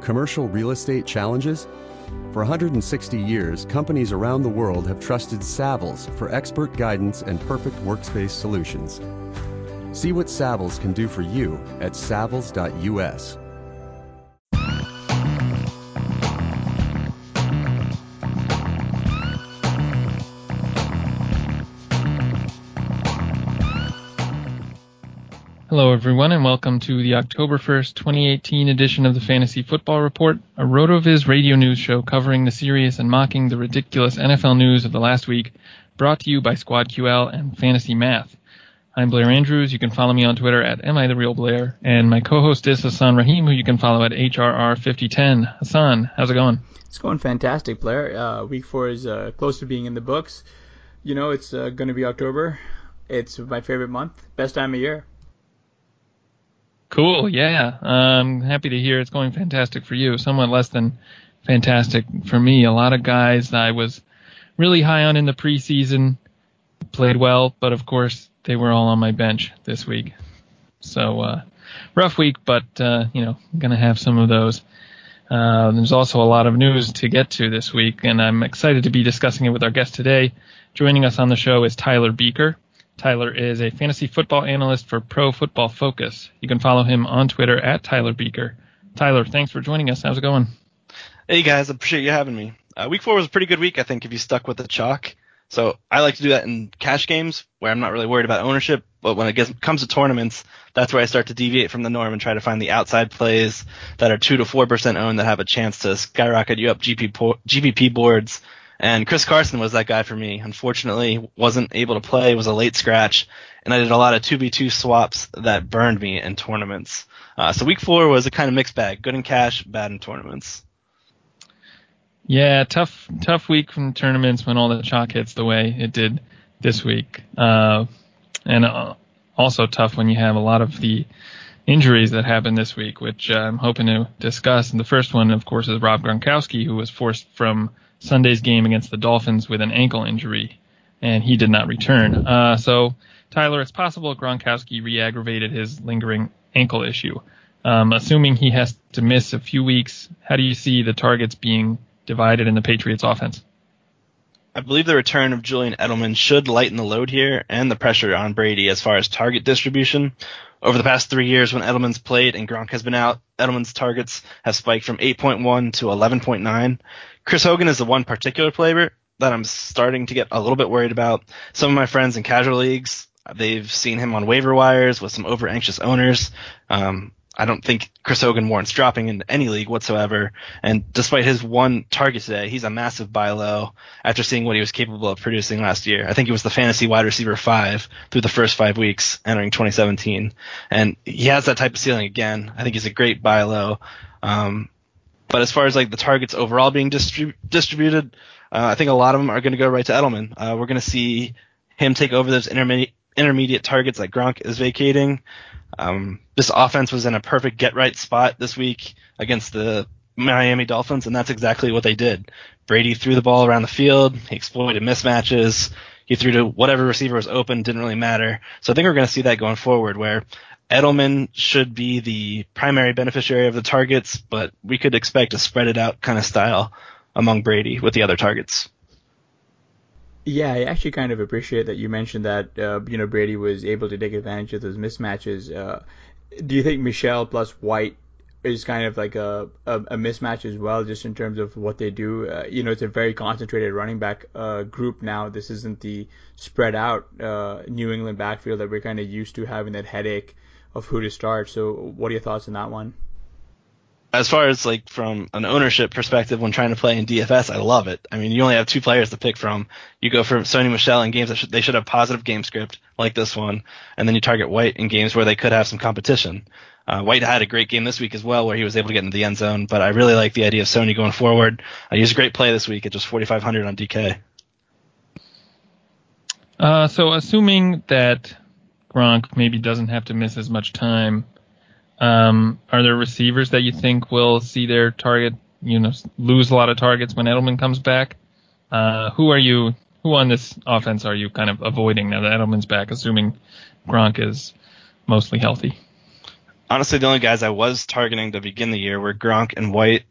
Commercial real estate challenges? For 160 years, companies around the world have trusted Savills for expert guidance and perfect workspace solutions. See what Savills can do for you at savills.us. Hello, everyone, and welcome to the October 1st, 2018 edition of the Fantasy Football Report, a RotoViz radio news show covering the serious and mocking the ridiculous NFL news of the last week, brought to you by SquadQL and Fantasy Math. I'm Blair Andrews. You can follow me on Twitter at Am I the Real Blair, and my co-host is Hasan Rahim, who you can follow at HRR5010. Hasan, how's it going? It's going fantastic, Blair. Uh, week four is uh, close to being in the books. You know, it's uh, going to be October. It's my favorite month, best time of year. Cool. Yeah. I'm happy to hear it's going fantastic for you. Somewhat less than fantastic for me. A lot of guys I was really high on in the preseason played well, but of course they were all on my bench this week. So, uh, rough week, but, uh, you know, gonna have some of those. Uh, there's also a lot of news to get to this week, and I'm excited to be discussing it with our guest today. Joining us on the show is Tyler Buecher. Tyler is a fantasy football analyst for Pro Football Focus. You can follow him on Twitter at Tyler Buecher. Tyler, thanks for joining us. How's it going? Hey guys, appreciate you having me. Uh, week four was a pretty good week, I think, if you stuck with the chalk. So I like to do that in cash games where I'm not really worried about ownership, but when it gets, comes to tournaments, that's where I start to deviate from the norm and try to find the outside plays that are two to four percent owned that have a chance to skyrocket you up GP GPP boards and Chris Carson was that guy for me. Unfortunately, wasn't able to play, was a late scratch, and I did a lot of 2v2 swaps that burned me in tournaments. Uh, so week four was a kind of mixed bag, good in cash, bad in tournaments. Yeah, tough, tough week from tournaments when all the chalk hits the way it did this week, uh, and uh, also tough when you have a lot of the injuries that happened this week, which I'm hoping to discuss. And the first one, of course, is Rob Gronkowski, who was forced from Sunday's game against the Dolphins with an ankle injury, and he did not return. Uh, so, Tyler, it's possible Gronkowski re-aggravated his lingering ankle issue. Um, assuming he has to miss a few weeks, how do you see the targets being divided in the Patriots offense? I believe the return of Julian Edelman should lighten the load here and the pressure on Brady as far as target distribution. Over the past three years, when Edelman's played and Gronk has been out, Edelman's targets have spiked from 8.1 to 11.9. Chris Hogan is the one particular player that I'm starting to get a little bit worried about. Some of my friends in casual leagues, they've seen him on waiver wires with some over anxious owners. Um, I don't think Chris Hogan warrants dropping in any league whatsoever. And despite his one target today, he's a massive buy low after seeing what he was capable of producing last year. I think he was the fantasy wide receiver five through the first five weeks entering 2017. And he has that type of ceiling again. I think he's a great buy low. Um, but as far as like the targets overall being distrib- distributed, uh, I think a lot of them are going to go right to Edelman. Uh, we're going to see him take over those intermediate intermediate targets like Gronk is vacating. Um, this offense was in a perfect get right spot this week against the Miami Dolphins, and that's exactly what they did. Brady threw the ball around the field. He exploited mismatches. He threw to whatever receiver was open. Didn't really matter. So I think we're going to see that going forward, where Edelman should be the primary beneficiary of the targets, but we could expect a spread it out kind of style among Brady with the other targets. Yeah, I actually kind of appreciate that you mentioned that uh, you know Brady was able to take advantage of those mismatches. Uh, do you think Michel plus White is kind of like a, a, a mismatch as well, just in terms of what they do? Uh, you know, it's a very concentrated running back uh, group now. This isn't the spread out uh, New England backfield that we're kind of used to having that headache of who to start. So, what are your thoughts on that one? As far as like from an ownership perspective when trying to play in DFS, I love it. I mean, you only have two players to pick from. You go for Sony Michel in games that they should have positive game script like this one, and then you target White in games where they could have some competition. Uh, White had a great game this week as well, where he was able to get into the end zone. But I really like the idea of Sony going forward. Uh, he was a great play this week at just 4,500 on DK. Uh, so assuming that Gronk maybe doesn't have to miss as much time um, are there receivers that you think will see their target, you know, lose a lot of targets when Edelman comes back? Uh, who are you? Who on this offense are you kind of avoiding now that Edelman's back, assuming Gronk is mostly healthy? Honestly, the only guys I was targeting to begin the year were Gronk and White.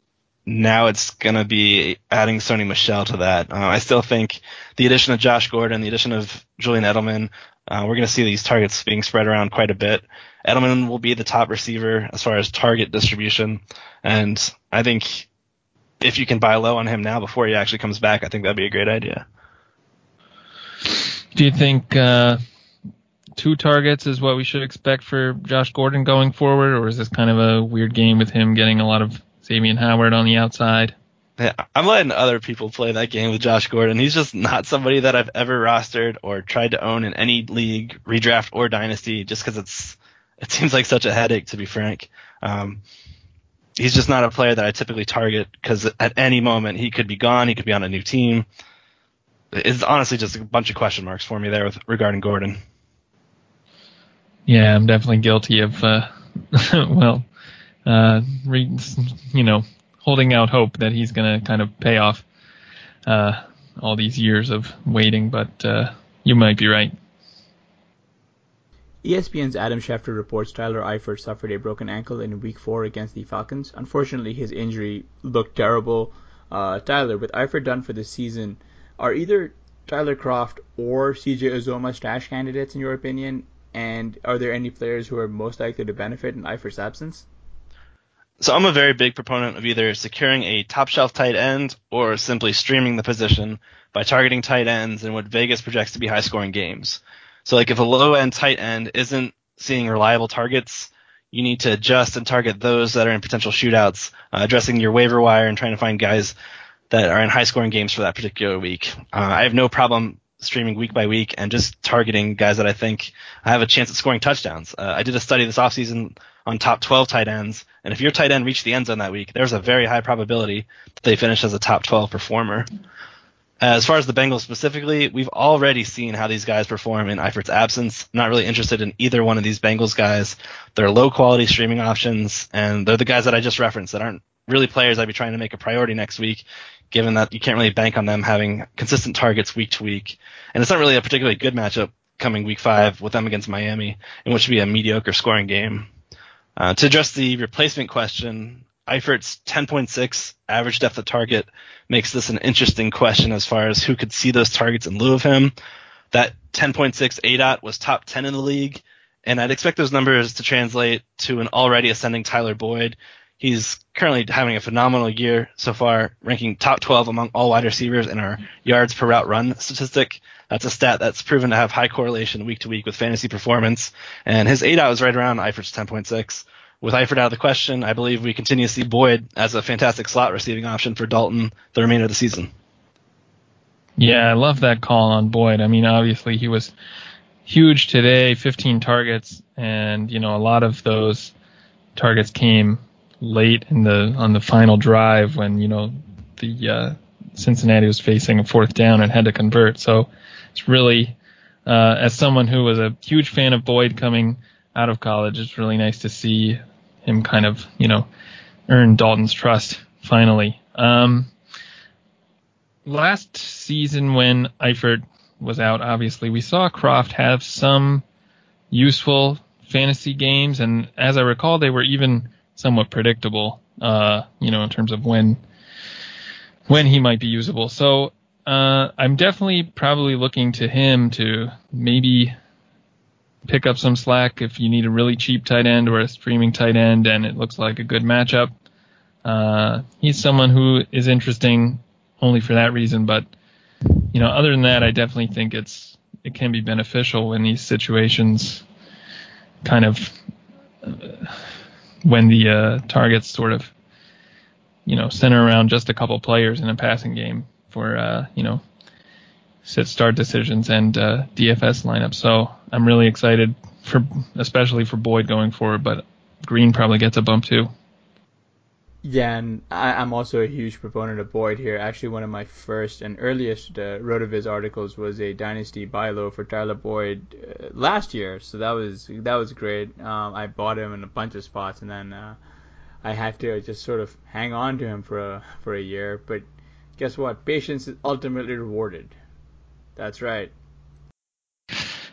Now it's going to be adding Sony Michel to that. Uh, I still think the addition of Josh Gordon, the addition of Julian Edelman, uh, we're going to see these targets being spread around quite a bit. Edelman will be the top receiver as far as target distribution, and I think if you can buy low on him now before he actually comes back, I think that'd be a great idea. Do you think uh, two targets is what we should expect for Josh Gordon going forward, or is this kind of a weird game with him getting a lot of Xavier Howard on the outside? I'm letting other people play that game with Josh Gordon. He's just not somebody that I've ever rostered or tried to own in any league, redraft or dynasty, just because it's it seems like such a headache to be frank. Um, he's just not a player that I typically target because at any moment he could be gone, he could be on a new team. It's honestly just a bunch of question marks for me there with regarding Gordon. Yeah, I'm definitely guilty of uh, well, uh, re- you know, holding out hope that he's going to kind of pay off uh, all these years of waiting, but uh, you might be right. ESPN's Adam Schefter reports Tyler Eifert suffered a broken ankle in Week 4 against the Falcons. Unfortunately, his injury looked terrible. Uh, Tyler, with Eifert done for the season, are either Tyler Kroft or CJ Uzomah stash candidates in your opinion? And are there any players who are most likely to benefit in Eifert's absence? So I'm a very big proponent of either securing a top shelf tight end or simply streaming the position by targeting tight ends in what Vegas projects to be high scoring games. So like if a low end tight end isn't seeing reliable targets, you need to adjust and target those that are in potential shootouts, uh, addressing your waiver wire and trying to find guys that are in high scoring games for that particular week. Uh, I have no problem streaming week by week and just targeting guys that I think I have a chance at scoring touchdowns. Uh, I did a study this offseason on top 12 tight ends. And if your tight end reached the end zone that week, there's a very high probability that they finish as a top 12 performer. Uh, as far as the Bengals specifically, we've already seen how these guys perform in Eifert's absence. I'm not really interested in either one of these Bengals guys. They're low quality streaming options, and they're the guys that I just referenced that aren't really players I'd be trying to make a priority next week, given that you can't really bank on them having consistent targets week to week. And it's not really a particularly good matchup coming week five with them against Miami, in which would be a mediocre scoring game. Uh, to address the replacement question, Eifert's 10.6 average depth of target makes this an interesting question as far as who could see those targets in lieu of him. That 10.6 ADOT was top 10 in the league, and I'd expect those numbers to translate to an already ascending Tyler Boyd. He's currently having a phenomenal year so far, ranking top 12 among all wide receivers in our yards per route run statistic. That's a stat that's proven to have high correlation week to week with fantasy performance. And his ADOT is right around Eifert's 10.6. with Eifert out of the question, I believe we continue to see Boyd as a fantastic slot receiving option for Dalton the remainder of the season. Yeah, I love that call on Boyd. I mean, obviously he was huge today, 15 targets, and you know a lot of those targets came late in the on the final drive when you know the uh, Cincinnati was facing a fourth down and had to convert. So it's really, uh, as someone who was a huge fan of Boyd coming out of college, it's really nice to see him kind of you know earn Dalton's trust finally. Um, last season when Eifert was out, obviously we saw Kroft have some useful fantasy games, and as I recall, they were even somewhat predictable. Uh, you know, in terms of when when he might be usable. So uh, I'm definitely probably looking to him to maybe pick up some slack if you need a really cheap tight end or a streaming tight end, and it looks like a good matchup. Uh, he's someone who is interesting only for that reason, but you know, other than that, I definitely think it's it can be beneficial in these situations, kind of uh, when the uh, targets sort of you know center around just a couple players in a passing game for uh, you know sit start decisions and uh, DFS lineups. So I'm really excited for especially for Boyd going forward, but Green probably gets a bump too. Yeah, and I, am also a huge proponent of Boyd here. Actually, one of my first and earliest uh, Rotoviz articles was a dynasty buy low for Tyler Boyd uh, last year, so that was that was great. Um, I bought him in a bunch of spots, and then uh, I had to just sort of hang on to him for a for a year. But guess what? Patience is ultimately rewarded. That's right.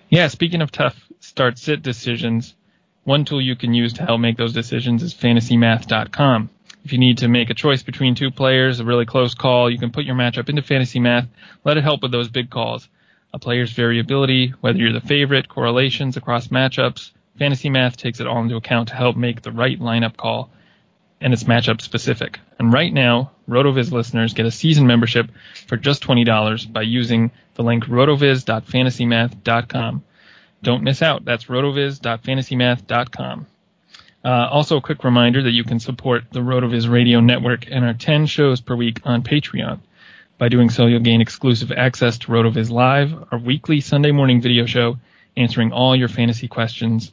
Yeah, speaking of tough start sit decisions, one tool you can use to help make those decisions is fantasymath.com. If you need to make a choice between two players, a really close call, you can put your matchup into fantasy math. Let it help with those big calls. A player's variability, whether you're the favorite, correlations across matchups, fantasy math takes it all into account to help make the right lineup call and it's matchup specific. And right now, RotoViz listeners get a season membership for just $20 by using the link rotoviz.fantasymath.com. Don't miss out. That's rotoviz.fantasymath.com. Uh, also, a quick reminder that you can support the RotoViz radio network and our 10 shows per week on Patreon. By doing so, you'll gain exclusive access to RotoViz Live, our weekly Sunday morning video show answering all your fantasy questions.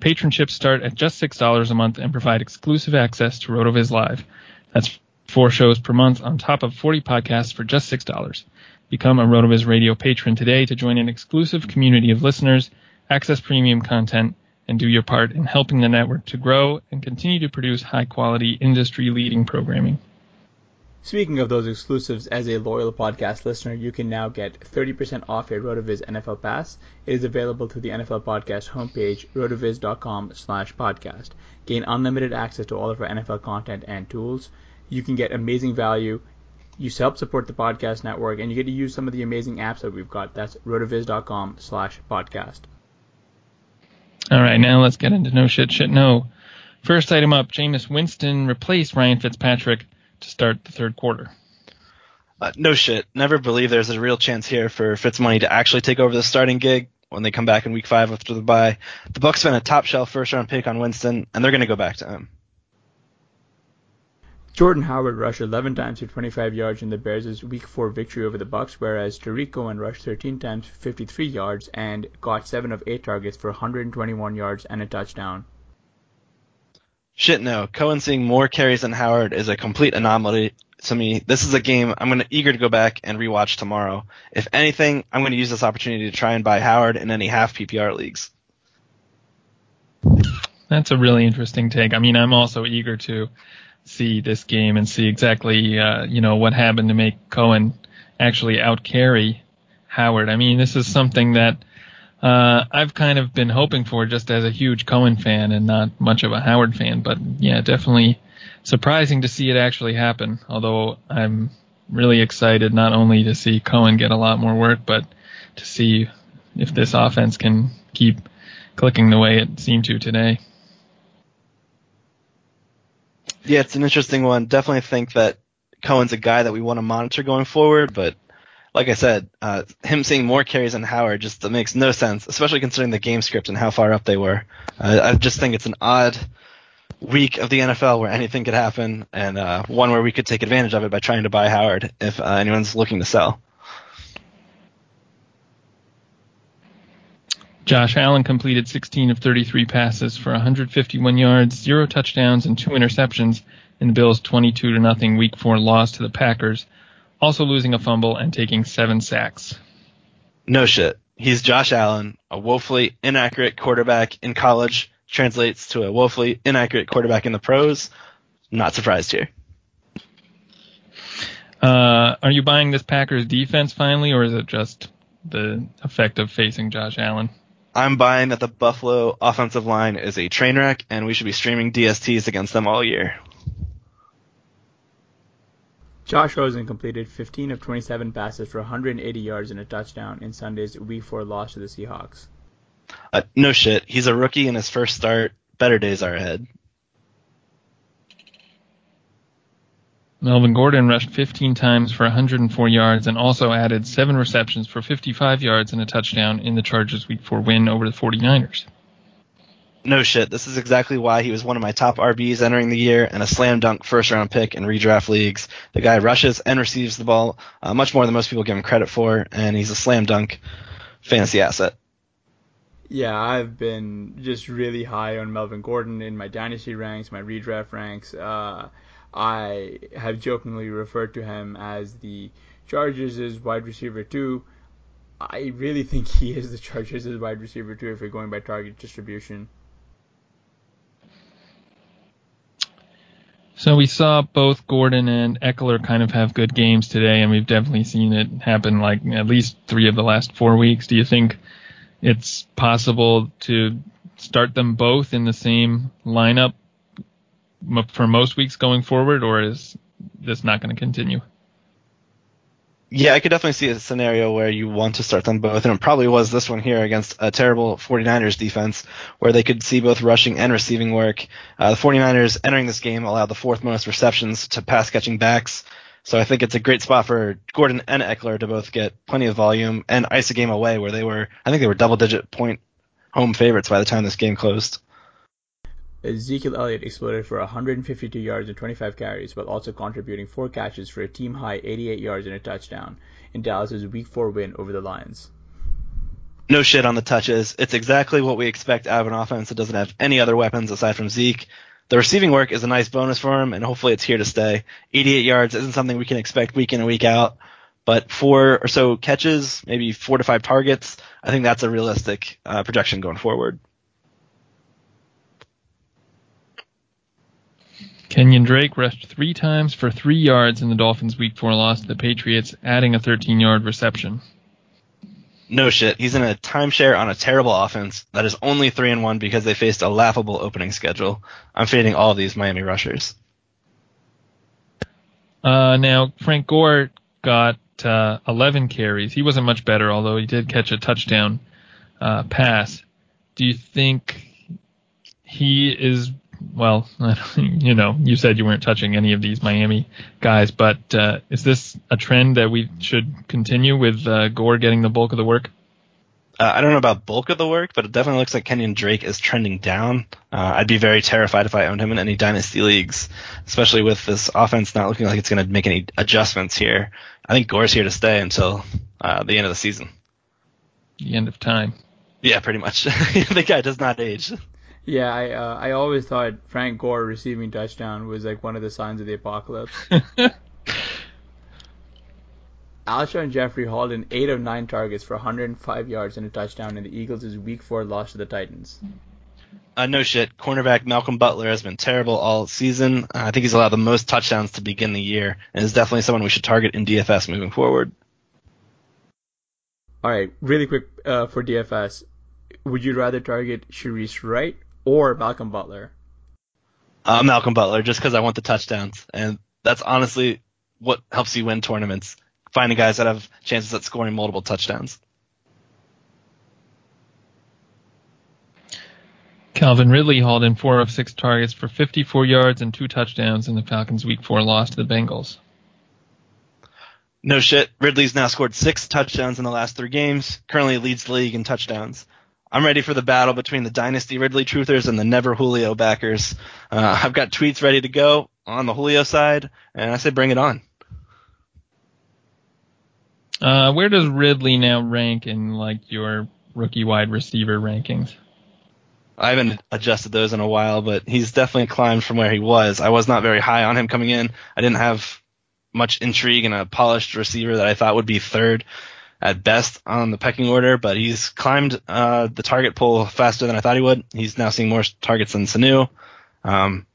Patronships start at just $6 a month and provide exclusive access to RotoViz Live. That's four shows per month on top of 40 podcasts for just $6. Become a RotoViz radio patron today to join an exclusive community of listeners, access premium content, and do your part in helping the network to grow and continue to produce high quality, industry leading programming. Speaking of those exclusives, as a loyal podcast listener, you can now get 30% off your RotoViz NFL Pass. It is available through the NFL Podcast homepage, rotoviz.com slash podcast. Gain unlimited access to all of our NFL content and tools. You can get amazing value. You help support the podcast network, and you get to use some of the amazing apps that we've got. That's rotoviz.com slash podcast. All right, now let's get into no shit, shit, no. First item up, Jameis Winston replaced Ryan Fitzpatrick to start the third quarter. Uh, no shit. Never believe there's a real chance here for Fitzmoney to actually take over the starting gig when they come back in week five after the bye. The Bucs spent a top shelf first round pick on Winston, and they're going to go back to him. Jordan Howard rushed 11 times for 25 yards in the Bears' Week 4 victory over the Bucs, whereas Tarik Cohen rushed 13 times for 53 yards and got 7 of 8 targets for 121 yards and a touchdown. Shit, no. Cohen seeing more carries than Howard is a complete anomaly to me. This is a game I'm gonna eager to go back and rewatch tomorrow. If anything, I'm gonna use this opportunity to try and buy Howard in any half PPR leagues. That's a really interesting take. I mean, I'm also eager to see this game and see exactly, uh, you know, what happened to make Cohen actually out carry Howard. I mean, this is something that uh, I've kind of been hoping for just as a huge Cohen fan and not much of a Howard fan, but yeah, definitely surprising to see it actually happen. Although I'm really excited not only to see Cohen get a lot more work, but to see if this offense can keep clicking the way it seemed to today. Yeah, it's an interesting one. Definitely think that Cohen's a guy that we want to monitor going forward, but like I said, uh, him seeing more carries than Howard just makes no sense, especially considering the game script and how far up they were. Uh, I just think it's an odd week of the NFL where anything could happen, and uh, one where we could take advantage of it by trying to buy Howard if uh, anyone's looking to sell. Josh Allen completed 16 of 33 passes for 151 yards, zero touchdowns, and two interceptions in the Bills' 22 to nothing Week 4 loss to the Packers, also losing a fumble and taking seven sacks. No shit. He's Josh Allen, a woefully inaccurate quarterback in college, translates to a woefully inaccurate quarterback in the pros. Not surprised here. Uh, are you buying this Packers defense finally, or is it just the effect of facing Josh Allen? I'm buying that the Buffalo offensive line is a train wreck, and we should be streaming DSTs against them all year. Josh Rosen completed 15 of 27 passes for 180 yards and a touchdown in Sunday's Week 4 loss to the Seahawks. Uh, no shit. He's a rookie in his first start. Better days are ahead. Melvin Gordon rushed 15 times for 104 yards and also added seven receptions for 55 yards and a touchdown in the Chargers' Week 4 win over the 49ers. No shit. This is exactly why he was one of my top RBs entering the year and a slam dunk first round pick in redraft leagues. The guy rushes and receives the ball uh, much more than most people give him credit for, and he's a slam dunk fantasy asset. Yeah, I've been just really high on Melvin Gordon in my dynasty ranks, my redraft ranks. Uh, I have jokingly referred to him as the Chargers' wide receiver too. I really think he is the Chargers' wide receiver too if we're going by target distribution. So we saw both Gordon and Ekeler kind of have good games today, and we've definitely seen it happen like at least three of the last four weeks. Do you think it's possible to start them both in the same lineup for most weeks going forward, or is this not going to continue? Yeah, I could definitely see a scenario where you want to start them both, and it probably was this one here against a terrible 49ers defense where they could see both rushing and receiving work. Uh, the 49ers entering this game allowed the fourth most receptions to pass catching backs, so I think it's a great spot for Gordon and Ekeler to both get plenty of volume and ice a game away where they were, I think they were double digit point home favorites by the time this game closed. Ezekiel Elliott exploded for 152 yards and 25 carries, while also contributing four catches for a team high 88 yards and a touchdown in Dallas's Week 4 win over the Lions. No shit on the touches. It's exactly what we expect out of an offense that doesn't have any other weapons aside from Zeke. The receiving work is a nice bonus for him, and hopefully it's here to stay. 88 yards isn't something we can expect week in and week out, but four or so catches, maybe four to five targets, I think that's a realistic uh, projection going forward. Kenyan Drake rushed three times for three yards in the Dolphins' Week 4 loss to the Patriots, adding a 13 yard reception. No shit. He's in a timeshare on a terrible offense that is only 3 and 1 because they faced a laughable opening schedule. I'm fading all these Miami rushers. Uh, now, Frank Gore got uh, 11 carries. He wasn't much better, although he did catch a touchdown uh, pass. Do you think he is well, you know, you said you weren't touching any of these Miami guys, but uh, is this a trend that we should continue with uh, Gore getting the bulk of the work? Uh, I don't know about bulk of the work, but it definitely looks like Kenyan Drake is trending down. Uh, I'd be very terrified if I owned him in any dynasty leagues, especially with this offense not looking like it's going to make any adjustments here. I think Gore's here to stay until uh, the end of the season. The end of time. Yeah, pretty much. the guy does not age. Yeah, I uh, I always thought Frank Gore receiving touchdown was like one of the signs of the apocalypse. Alshon Jeffery hauled in eight of nine targets for 105 yards and a touchdown in the Eagles' Week 4 loss to the Titans. Uh, no shit. Cornerback Malcolm Butler has been terrible all season. Uh, I think he's allowed the most touchdowns to begin the year, and is definitely someone we should target in DFS moving forward. All right, really quick uh, for DFS, would you rather target Shareece Wright or Malcolm Butler? Uh, Malcolm Butler, just because I want the touchdowns, and that's honestly what helps you win tournaments. Finding guys that have chances at scoring multiple touchdowns. Calvin Ridley hauled in four of six targets for 54 yards and two touchdowns in the Falcons' Week 4 loss to the Bengals. No shit. Ridley's now scored six touchdowns in the last three games. Currently leads the league in touchdowns. I'm ready for the battle between the Dynasty Ridley truthers and the Never Julio backers. Uh, I've got tweets ready to go on the Julio side, and I say bring it on. Uh, where does Ridley now rank in like your rookie wide receiver rankings? I haven't adjusted those in a while, but he's definitely climbed from where he was. I was not very high on him coming in. I didn't have much intrigue in a polished receiver that I thought would be third at best on the pecking order, but he's climbed uh, the target pool faster than I thought he would. He's now seeing more targets than Sanu. Um,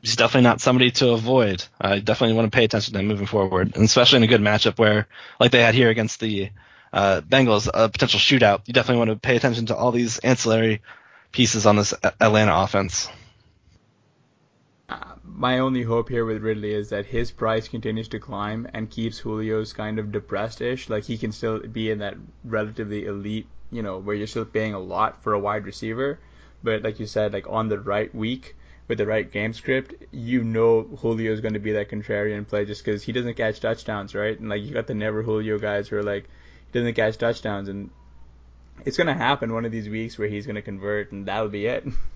he's definitely not somebody to avoid. I definitely want to pay attention to him moving forward, and especially in a good matchup where, like they had here against the uh, Bengals, a potential shootout. You definitely want to pay attention to all these ancillary pieces on this Atlanta offense. My only hope here with Ridley is that his price continues to climb and keeps Julio's kind of depressed-ish. Like he can still be in that relatively elite, you know, where you're still paying a lot for a wide receiver, but like you said, like on the right week with the right game script, you know Julio's going to be that contrarian play just because he doesn't catch touchdowns, right? And like you got the never Julio guys who are like he doesn't catch touchdowns, and it's going to happen one of these weeks where he's going to convert, and that'll be it.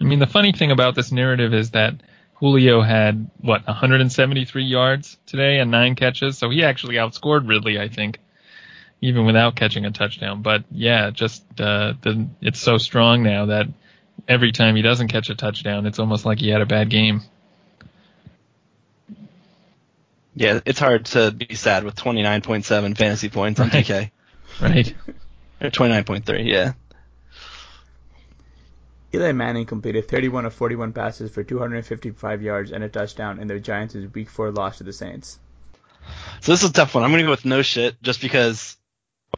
I mean, the funny thing about this narrative is that Julio had what 173 yards today and nine catches, so he actually outscored Ridley, I think, even without catching a touchdown. But yeah, just uh, the, it's so strong now that every time he doesn't catch a touchdown, it's almost like he had a bad game. Yeah, it's hard to be sad with 29.7 fantasy points on Right. TK. Right. Or 29.3, yeah. Eli Manning completed 31 of 41 passes for 255 yards and a touchdown in the Giants' Week 4 loss to the Saints. So this is a tough one. I'm gonna go with no shit, just because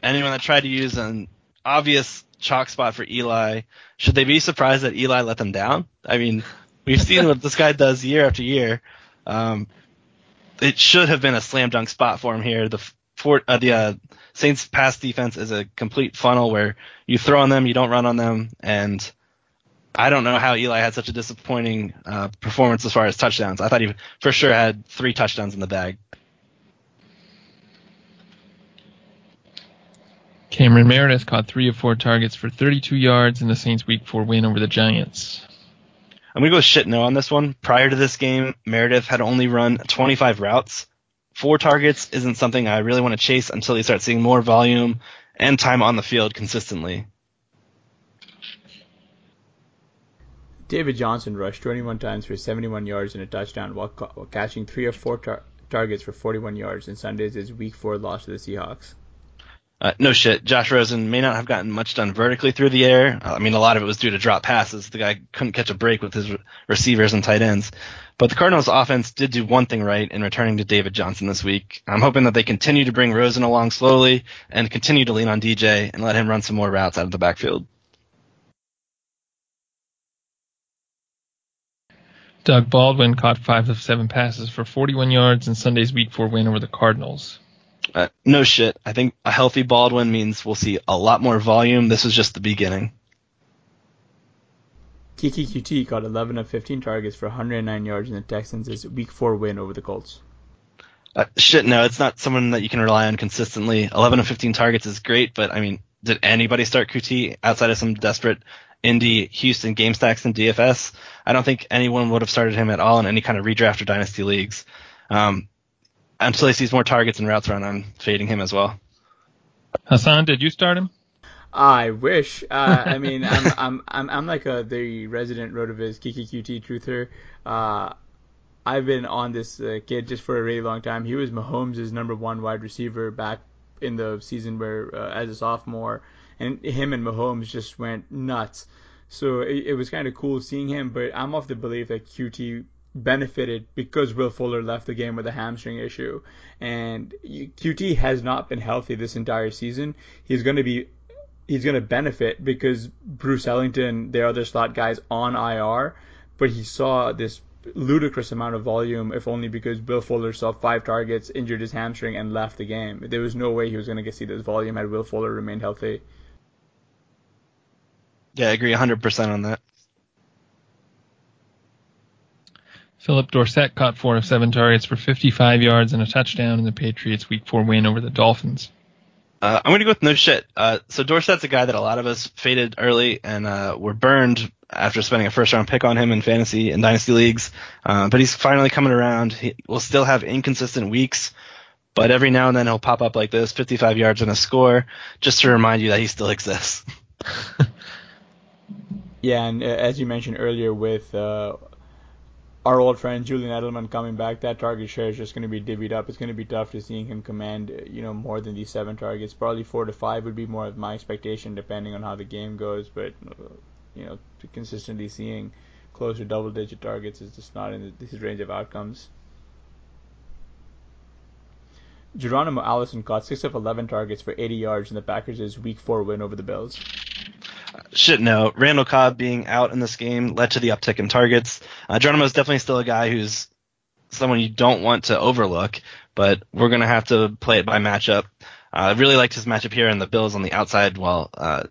anyone that tried to use an obvious chalk spot for Eli, should they be surprised that Eli let them down? I mean, we've seen what this guy does year after year. Um, it should have been a slam dunk spot for him here. The uh, the uh, Saints pass defense is a complete funnel where you throw on them, you don't run on them, and I don't know how Eli had such a disappointing uh, performance as far as touchdowns. I thought he for sure had three touchdowns in the bag. Cameron Meredith caught three of four targets for 32 yards in the Saints' Week 4 win over the Giants. I'm gonna go shit no on this one. Prior to this game, Meredith had only run 25 routes. Four targets isn't something I really want to chase until you start seeing more volume and time on the field consistently. David Johnson rushed 21 times for 71 yards and a touchdown while, ca- while catching three of four tar- targets for 41 yards in Sunday's Week 4 loss to the Seahawks. Uh, no shit. Josh Rosen may not have gotten much done vertically through the air. I mean, a lot of it was due to drop passes. The guy couldn't catch a break with his re- receivers and tight ends. But the Cardinals offense did do one thing right in returning to David Johnson this week. I'm hoping that they continue to bring Rosen along slowly and continue to lean on DJ and let him run some more routes out of the backfield. Doug Baldwin caught five of seven passes for 41 yards in Sunday's Week 4 win over the Cardinals. Uh, no shit. I think a healthy Baldwin means we'll see a lot more volume. This is just the beginning. Keke Coutee caught 11 of 15 targets for 109 yards in the Texans' Week 4 win over the Colts. Uh, shit, no, it's not someone that you can rely on consistently. 11 of 15 targets is great, but I mean, did anybody start Coutee outside of some desperate Indy, Houston game stacks in DFS? I don't think anyone would have started him at all in any kind of redraft or dynasty leagues. Um, until he sees more targets and routes run, I'm fading him as well. Hasan, did you start him? I wish. Uh, I mean, I'm, I'm, I'm, I'm like a, the resident Rotoviz Keke Coutee truther. Uh, I've been on this uh, kid just for a really long time. He was Mahomes' number one wide receiver back in the season where, uh, as a sophomore, and him and Mahomes just went nuts. So it, it was kind of cool seeing him, but I'm of the belief that Coutee benefited because Will Fuller left the game with a hamstring issue. And Coutee has not been healthy this entire season. He's going to be he's going to benefit because Bruce Ellington, the other slot guys on IR, but he saw this ludicrous amount of volume, if only because Will Fuller saw five targets, injured his hamstring, and left the game. There was no way he was going to get see this volume had Will Fuller remained healthy. Yeah, I agree 100% on that. Phillip Dorsett caught four of seven targets for 55 yards and a touchdown in the Patriots' Week 4 win over the Dolphins. Uh, I'm going to go with no shit. Uh, so Dorsett's a guy that a lot of us faded early and uh, were burned after spending a first round pick on him in fantasy and dynasty leagues. Uh, but he's finally coming around. He will still have inconsistent weeks, but every now and then he'll pop up like this, 55 yards and a score, just to remind you that he still exists. yeah, and uh, as you mentioned earlier, with uh, our old friend Julian Edelman coming back, that target share is just going to be divvied up. It's going to be tough to seeing him command, you know, more than these seven targets. Probably four to five would be more of my expectation, depending on how the game goes. But you know, consistently seeing close to double-digit targets is just not in this range of outcomes. Geronimo Allison caught six of 11 targets for 80 yards in the Packers' Week Four win over the Bills. Shit, no. Randall Cobb being out in this game led to the uptick in targets. Uh, Geronimo is definitely still a guy who's someone you don't want to overlook, but we're going to have to play it by matchup. Uh, I really liked his matchup here in the Bills on the outside while uh,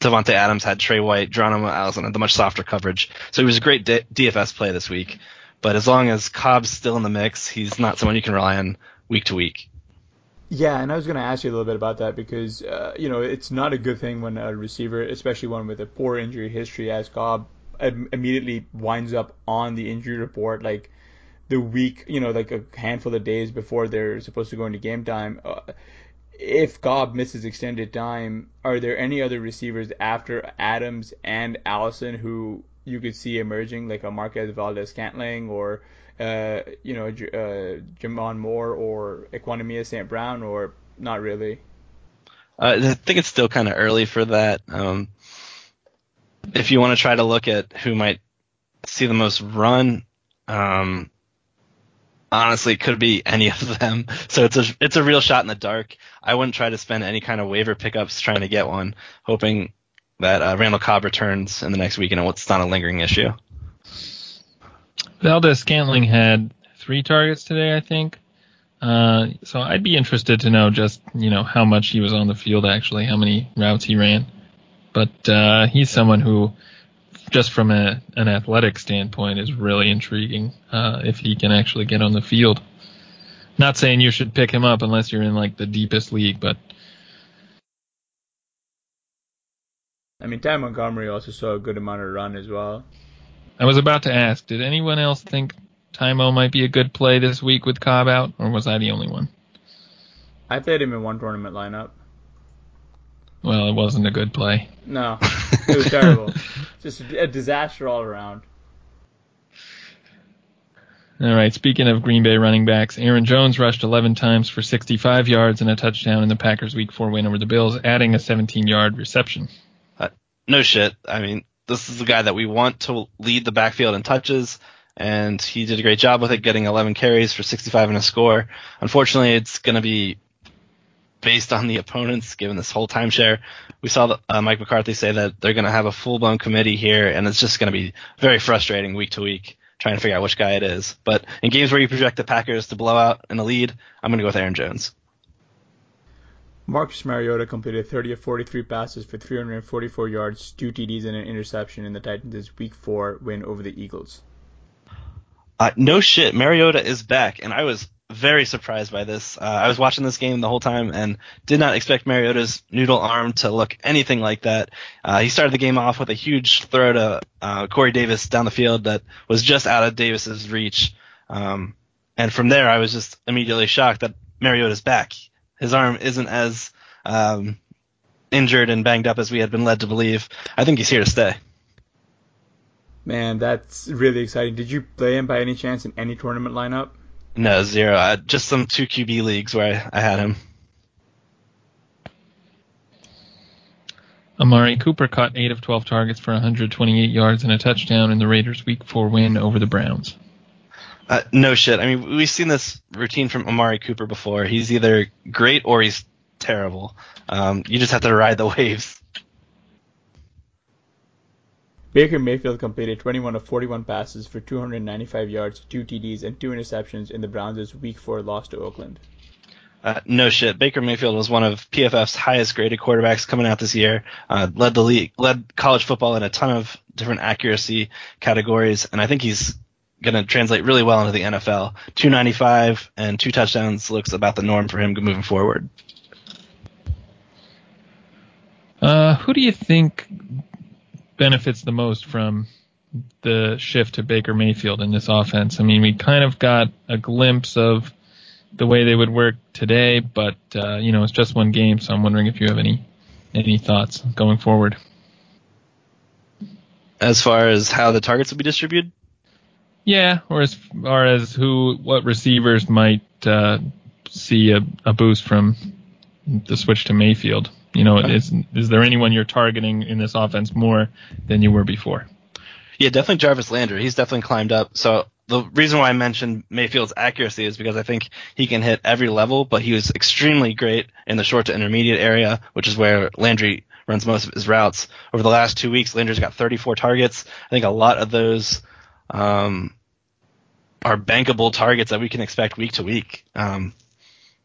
Davante Adams had Trey White, Geronimo Allison had the much softer coverage. So he was a great D- DFS play this week. But as long as Cobb's still in the mix, he's not someone you can rely on week to week. Yeah, and I was going to ask you a little bit about that because uh, you know it's not a good thing when a receiver, especially one with a poor injury history, as Cobb immediately winds up on the injury report like the week, you know, like a handful of days before they're supposed to go into game time. Uh, if Cobb misses extended time, are there any other receivers after Adams and Allison who you could see emerging, like a Marquez Valdes-Scantling or uh, you know, uh, J'Mon Moore or Equanimeous St. Brown, or not really? Uh, I think it's still kind of early for that. Um, if you want to try to look at who might see the most run, um, honestly, it could be any of them. So it's a it's a real shot in the dark. I wouldn't try to spend any kind of waiver pickups trying to get one, hoping that uh, Randall Cobb returns in the next week and it's not a lingering issue. Valdes-Scantling had three targets today, I think. Uh, so I'd be interested to know just you know how much he was on the field actually, how many routes he ran. But uh, he's someone who, just from a, an athletic standpoint, is really intriguing uh, if he can actually get on the field. Not saying you should pick him up unless you're in like the deepest league, but I mean, Ty Montgomery also saw a good amount of run as well. I was about to ask, did anyone else think Timo might be a good play this week with Cobb out, or was I the only one? I played him in one tournament lineup. Well, it wasn't a good play. No, it was terrible. Just a disaster all around. All right. Speaking of Green Bay running backs, Aaron Jones rushed 11 times for 65 yards and a touchdown in the Packers' Week 4 win over the Bills, adding a 17-yard reception. Uh, no shit. I mean, this is the guy that we want to lead the backfield in touches, and he did a great job with it, getting 11 carries for 65 and a score. Unfortunately, it's going to be based on the opponents, given this whole timeshare. We saw uh, Mike McCarthy say that they're going to have a full blown committee here, and it's just going to be very frustrating week to week trying to figure out which guy it is. But in games where you project the Packers to blow out in a lead, I'm going to go with Aaron Jones. Marcus Mariota completed 30 of 43 passes for 344 yards, two TDs, and an interception in the Titans' Week 4 win over the Eagles. Uh, no shit, Mariota is back, and I was very surprised by this. Uh, I was watching this game the whole time and did not expect Mariota's noodle arm to look anything like that. Uh, he started the game off with a huge throw to uh, Corey Davis down the field that was just out of Davis's reach. Um, and from there, I was just immediately shocked that Mariota's back his arm isn't as um, injured and banged up as we had been led to believe. I think he's here to stay. Man, that's really exciting. Did you play him by any chance in any tournament lineup? No, zero. Uh, just some two QB leagues where I, I had him. Amari Cooper caught 8 of 12 targets for 128 yards and a touchdown in the Raiders' Week 4 win over the Browns. Uh, no shit. I mean, we've seen this routine from Amari Cooper before. He's either great or he's terrible. Um, you just have to ride the waves. Baker Mayfield completed 21 of 41 passes for 295 yards, two TDs, and two interceptions in the Browns' Week 4 loss to Oakland. Uh, no shit. Baker Mayfield was one of PFF's highest graded quarterbacks coming out this year. Uh, led the league, led college football in a ton of different accuracy categories, and I think he's going to translate really well into the NFL. 295 and two touchdowns looks about the norm for him moving forward. who do you think benefits the most from the shift to Baker Mayfield in this offense? I mean, we kind of got a glimpse of the way they would work today, but uh, you know, it's just one game, so I'm wondering if you have any any thoughts going forward. As far as how the targets will be distributed? Yeah, or as far as who, what receivers might uh, see a, a boost from the switch to Mayfield. You know, is is there anyone you're targeting in this offense more than you were before? Yeah, definitely Jarvis Landry. He's definitely climbed up. So the reason why I mentioned Mayfield's accuracy is because I think he can hit every level, but he was extremely great in the short to intermediate area, which is where Landry runs most of his routes. Over the last two weeks, Landry's got 34 targets. I think a lot of those um, are bankable targets that we can expect week to week. Um,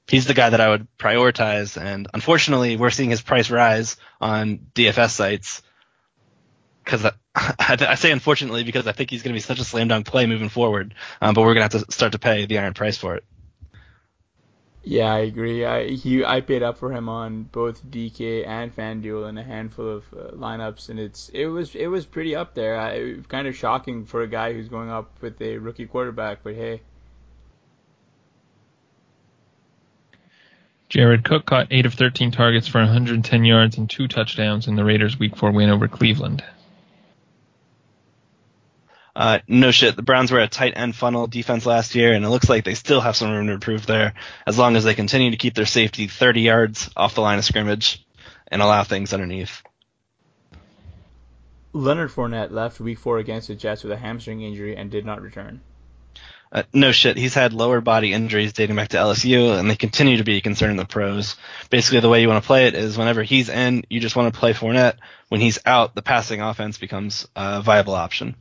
he's the guy that I would prioritize, and unfortunately, we're seeing his price rise on DFS sites because I, I, say unfortunately because I think he's going to be such a slam dunk play moving forward, um, but we're going to have to start to pay the iron price for it. Yeah, I agree. I he I paid up for him on both DK and FanDuel in a handful of uh, lineups, and it's it was it was pretty up there. I, kind of shocking for a guy who's going up with a rookie quarterback, but hey. Jared Cook caught 8 of 13 targets for 110 yards and two touchdowns in the Raiders' Week 4 win over Cleveland. Uh, no shit, the Browns were a tight end funnel defense last year, and it looks like they still have some room to improve there, as long as they continue to keep their safety 30 yards off the line of scrimmage and allow things underneath. Leonard Fournette left Week Four against the Jets with a hamstring injury and did not return. Uh, no shit, he's had lower body injuries dating back to LSU, and they continue to be a concern in the pros. Basically, the way you want to play it is whenever he's in, you just want to play Fournette. When he's out, the passing offense becomes a viable option.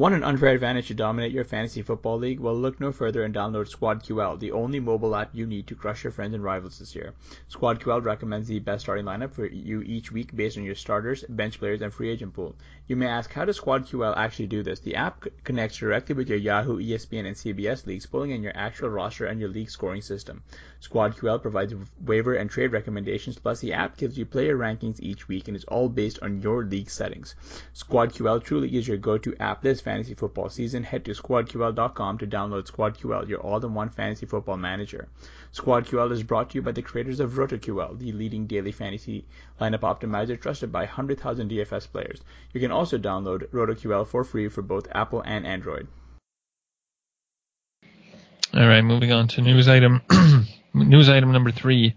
Want an unfair advantage to dominate your fantasy football league? Well, look no further and download SquadQL, the only mobile app you need to crush your friends and rivals this year. SquadQL recommends the best starting lineup for you each week based on your starters, bench players, and free agent pool. You may ask, how does SquadQL actually do this? The app connects directly with your Yahoo, ESPN, and CBS leagues, pulling in your actual roster and your league scoring system. SquadQL provides waiver and trade recommendations, plus the app gives you player rankings each week and it's all based on your league settings. SquadQL truly is your go-to app this fantasy football season. Head to squadql.com to download SquadQL, your all-in-one fantasy football manager. SquadQL is brought to you by the creators of RotoQL, the leading daily fantasy lineup optimizer trusted by 100,000 DFS players. You can also download RotoQL for free for both Apple and Android. All right, moving on to news item news item number three.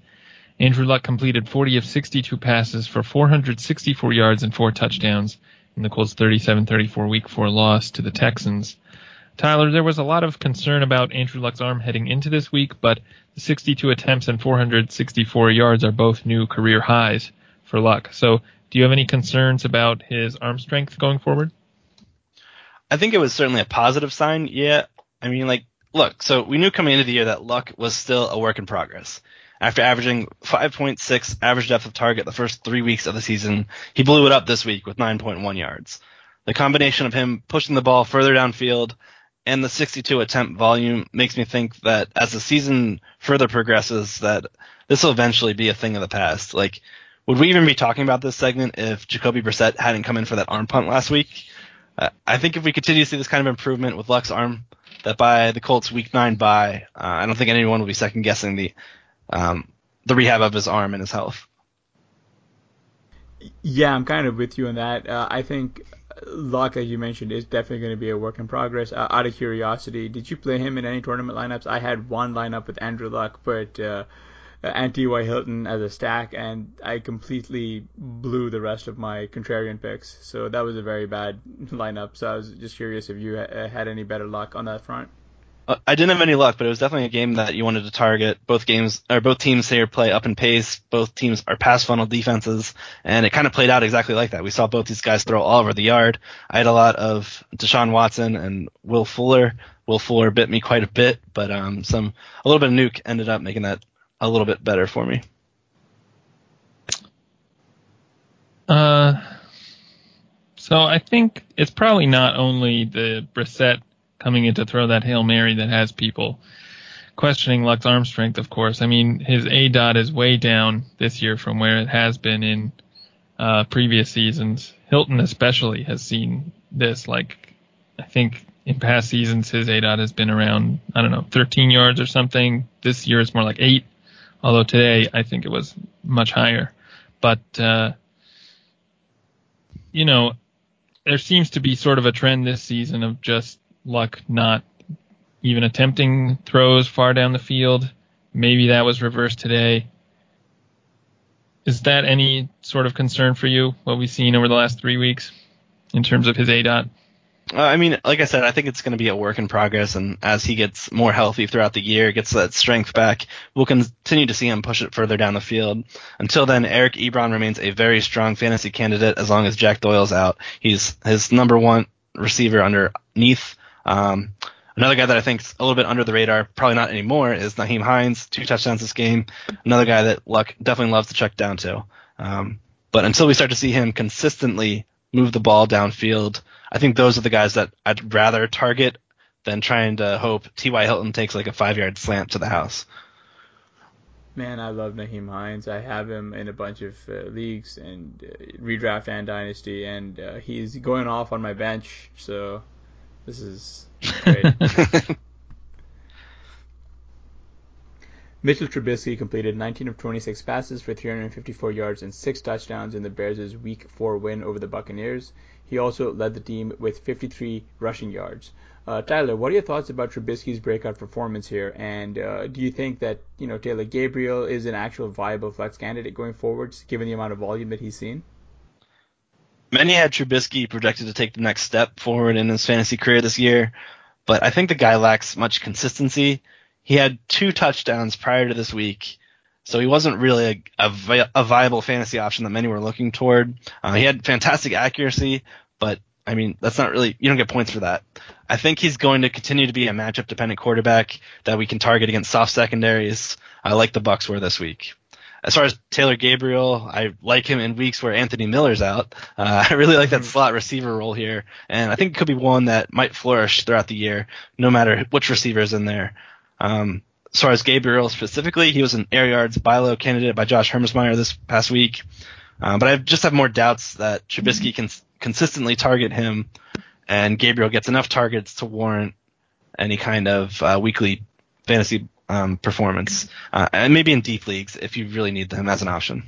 Andrew Luck completed 40 of 62 passes for 464 yards and four touchdowns in the Colts' 37-34 Week 4 loss to the Texans. Tyler, there was a lot of concern about Andrew Luck's arm heading into this week, but the 62 attempts and 464 yards are both new career highs for Luck. So, do you have any concerns about his arm strength going forward? I think it was certainly a positive sign. Yeah, I mean, like look, so we knew coming into the year that Luck was still a work in progress. After averaging 5.6 average depth of target the first three weeks of the season, he blew it up this week with 9.1 yards. The combination of him pushing the ball further downfield and the 62 attempt volume makes me think that as the season further progresses, that this will eventually be a thing of the past. Like, would we even be talking about this segment if Jacoby Brissett hadn't come in for that arm punt last week? Uh, I think if we continue to see this kind of improvement with Luck's arm that by the Colts week nine bye, uh, I don't think anyone will be second guessing the um, the rehab of his arm and his health. Yeah, I'm kind of with you on that. Uh, I think Luck, as you mentioned, is definitely going to be a work in progress. Uh, out of curiosity, did you play him in any tournament lineups? I had one lineup with Andrew Luck, but uh, and T.Y. Hilton as a stack, and I completely blew the rest of my contrarian picks. So that was a very bad lineup. So I was just curious if you had any better luck on that front. Uh, I didn't have any luck, but it was definitely a game that you wanted to target. Both games, or both teams here play up in pace. Both teams are pass funnel defenses, and it kind of played out exactly like that. We saw both these guys throw all over the yard. I had a lot of Deshaun Watson and Will Fuller. Will Fuller bit me quite a bit, but um, some a little bit of Nuk ended up making that a little bit better for me. Uh, so I think it's probably not only the Brissett coming in to throw that hail mary that has people questioning Luck's arm strength, of course. I mean, his ADOT is way down this year from where it has been in uh, previous seasons. Hilton especially has seen this. Like, I think in past seasons his ADOT has been around I don't know 13 yards or something. This year it's more like eight. Although today I think it was much higher. But uh, you know, there seems to be sort of a trend this season of just Luck not even attempting throws far down the field. Maybe that was reversed today. Is that any sort of concern for you, what we've seen over the last three weeks in terms of his ADOT? Uh, I mean, like I said, I think it's going to be a work in progress, and as he gets more healthy throughout the year, gets that strength back, we'll continue to see him push it further down the field. Until then, Eric Ebron remains a very strong fantasy candidate as long as Jack Doyle's out. He's his number one receiver underneath. Um, another guy that I think is a little bit under the radar, probably not anymore, is Nyheim Hines, two touchdowns this game. Another guy that Luck definitely loves to check down to. Um, but until we start to see him consistently move the ball downfield, I think those are the guys that I'd rather target than trying to hope T.Y. Hilton takes like a five yard slant to the house. Man, I love Nyheim Hines. I have him in a bunch of uh, leagues and uh, redraft and dynasty, and uh, he's going off on my bench. So this is great. Mitchell Trubisky completed 19 of 26 passes for 354 yards and six touchdowns in the Bears' Week 4 win over the Buccaneers. He also led the team with 53 rushing yards. Uh, Tyler, what are your thoughts about Trubisky's breakout performance here? And uh, do you think that you know Taylor Gabriel is an actual viable flex candidate going forward, given the amount of volume that he's seen? Many had Trubisky projected to take the next step forward in his fantasy career this year, but I think the guy lacks much consistency. He had two touchdowns prior to this week, so he wasn't really a, a, a viable fantasy option that many were looking toward. Uh, he had fantastic accuracy, but I mean, that's not really, you don't get points for that. I think he's going to continue to be a matchup dependent quarterback that we can target against soft secondaries, uh, like the Bucs were this week. As far as Taylor Gabriel, I like him in weeks where Anthony Miller's out. Uh, I really like that slot receiver role here, and I think it could be one that might flourish throughout the year, no matter which receiver is in there. Um, as far as Gabriel specifically, he was an air yards buy low candidate by Josh Hermsmeyer this past week. Um, but I just have more doubts that Trubisky can consistently target him, and Gabriel gets enough targets to warrant any kind of uh, weekly fantasy um, performance, uh, and maybe in deep leagues if you really need them as an option.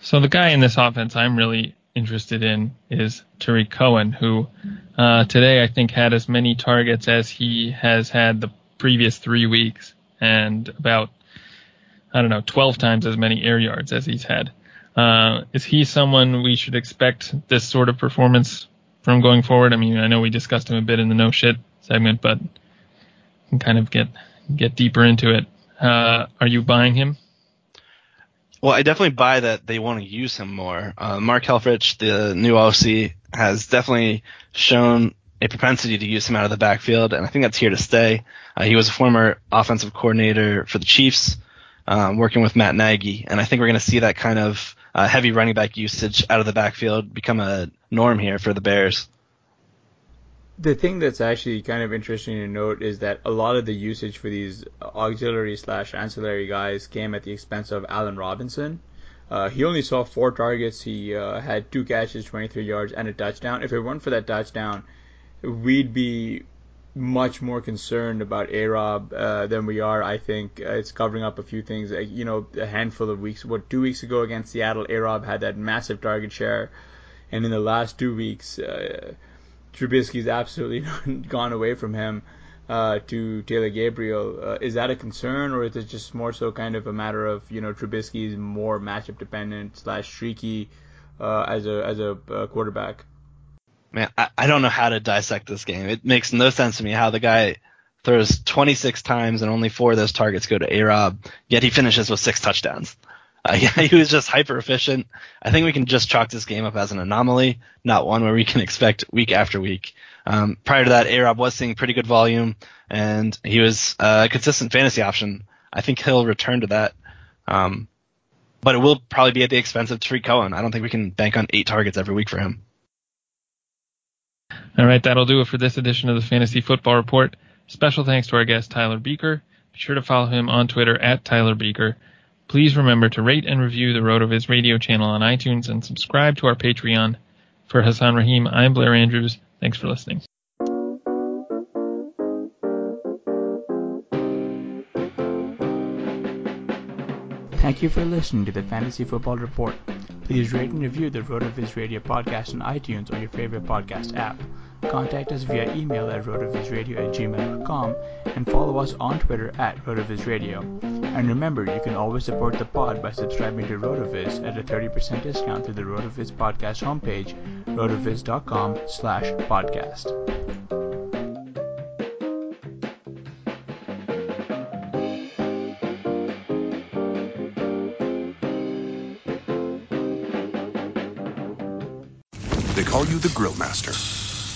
So the guy in this offense I'm really interested in is Tarik Cohen, who uh, today I think had as many targets as he has had the previous three weeks, and about I don't know, 12 times as many air yards as he's had. Uh, is he someone we should expect this sort of performance from going forward? I mean, I know we discussed him a bit in the no shit segment, but can kind of get get deeper into it. Uh, are you buying him? Well, I definitely buy that they want to use him more. Uh, Mark Helfrich, the new OC, has definitely shown a propensity to use him out of the backfield, and I think that's here to stay. Uh, he was a former offensive coordinator for the Chiefs, um, working with Matt Nagy, and I think we're going to see that kind of uh, heavy running back usage out of the backfield become a norm here for the Bears. The thing that's actually kind of interesting to note is that a lot of the usage for these auxiliary slash ancillary guys came at the expense of Allen Robinson. Uh, he only saw four targets. He uh, had two catches, 23 yards, and a touchdown. If it weren't for that touchdown, we'd be much more concerned about A-Rob uh, than we are. I think uh, it's covering up a few things. Uh, you know, a handful of weeks, what two weeks ago against Seattle, A-Rob had that massive target share, and in the last two weeks, uh, Trubisky's absolutely gone away from him uh, to Taylor Gabriel. Uh, is that a concern, or is it just more so kind of a matter of you know Trubisky's more matchup dependent slash streaky uh, as a as a uh, quarterback? man, I, I don't know how to dissect this game. It makes no sense to me how the guy throws 26 times and only four of those targets go to A-Rob, yet he finishes with six touchdowns. Uh, yeah, he was just hyper efficient. I think we can just chalk this game up as an anomaly, not one where we can expect week after week. Um, prior to that, A-Rob was seeing pretty good volume, and he was a consistent fantasy option. I think he'll return to that. Um, but it will probably be at the expense of Tarik Cohen. I don't think we can bank on eight targets every week for him. All right, that'll do it for this edition of the Fantasy Football Report. Special thanks to our guest Tyler Buecher. Be sure to follow him on Twitter at Tyler Buecher. Please remember to rate and review the RotoViz radio channel on iTunes and subscribe to our Patreon. For Hasan Rahim, I'm Blair Andrews. Thanks for listening. Thank you for listening to the Fantasy Football Report. Please rate and review the RotoViz Radio podcast on iTunes or your favorite podcast app. Contact us via email at rotovizradio at gmail.com and follow us on Twitter at rotovizradio. And remember, you can always support the pod by subscribing to RotoViz at a 30% discount through the RotoViz podcast homepage, rotoviz.com slash podcast. They call you the Grill Master.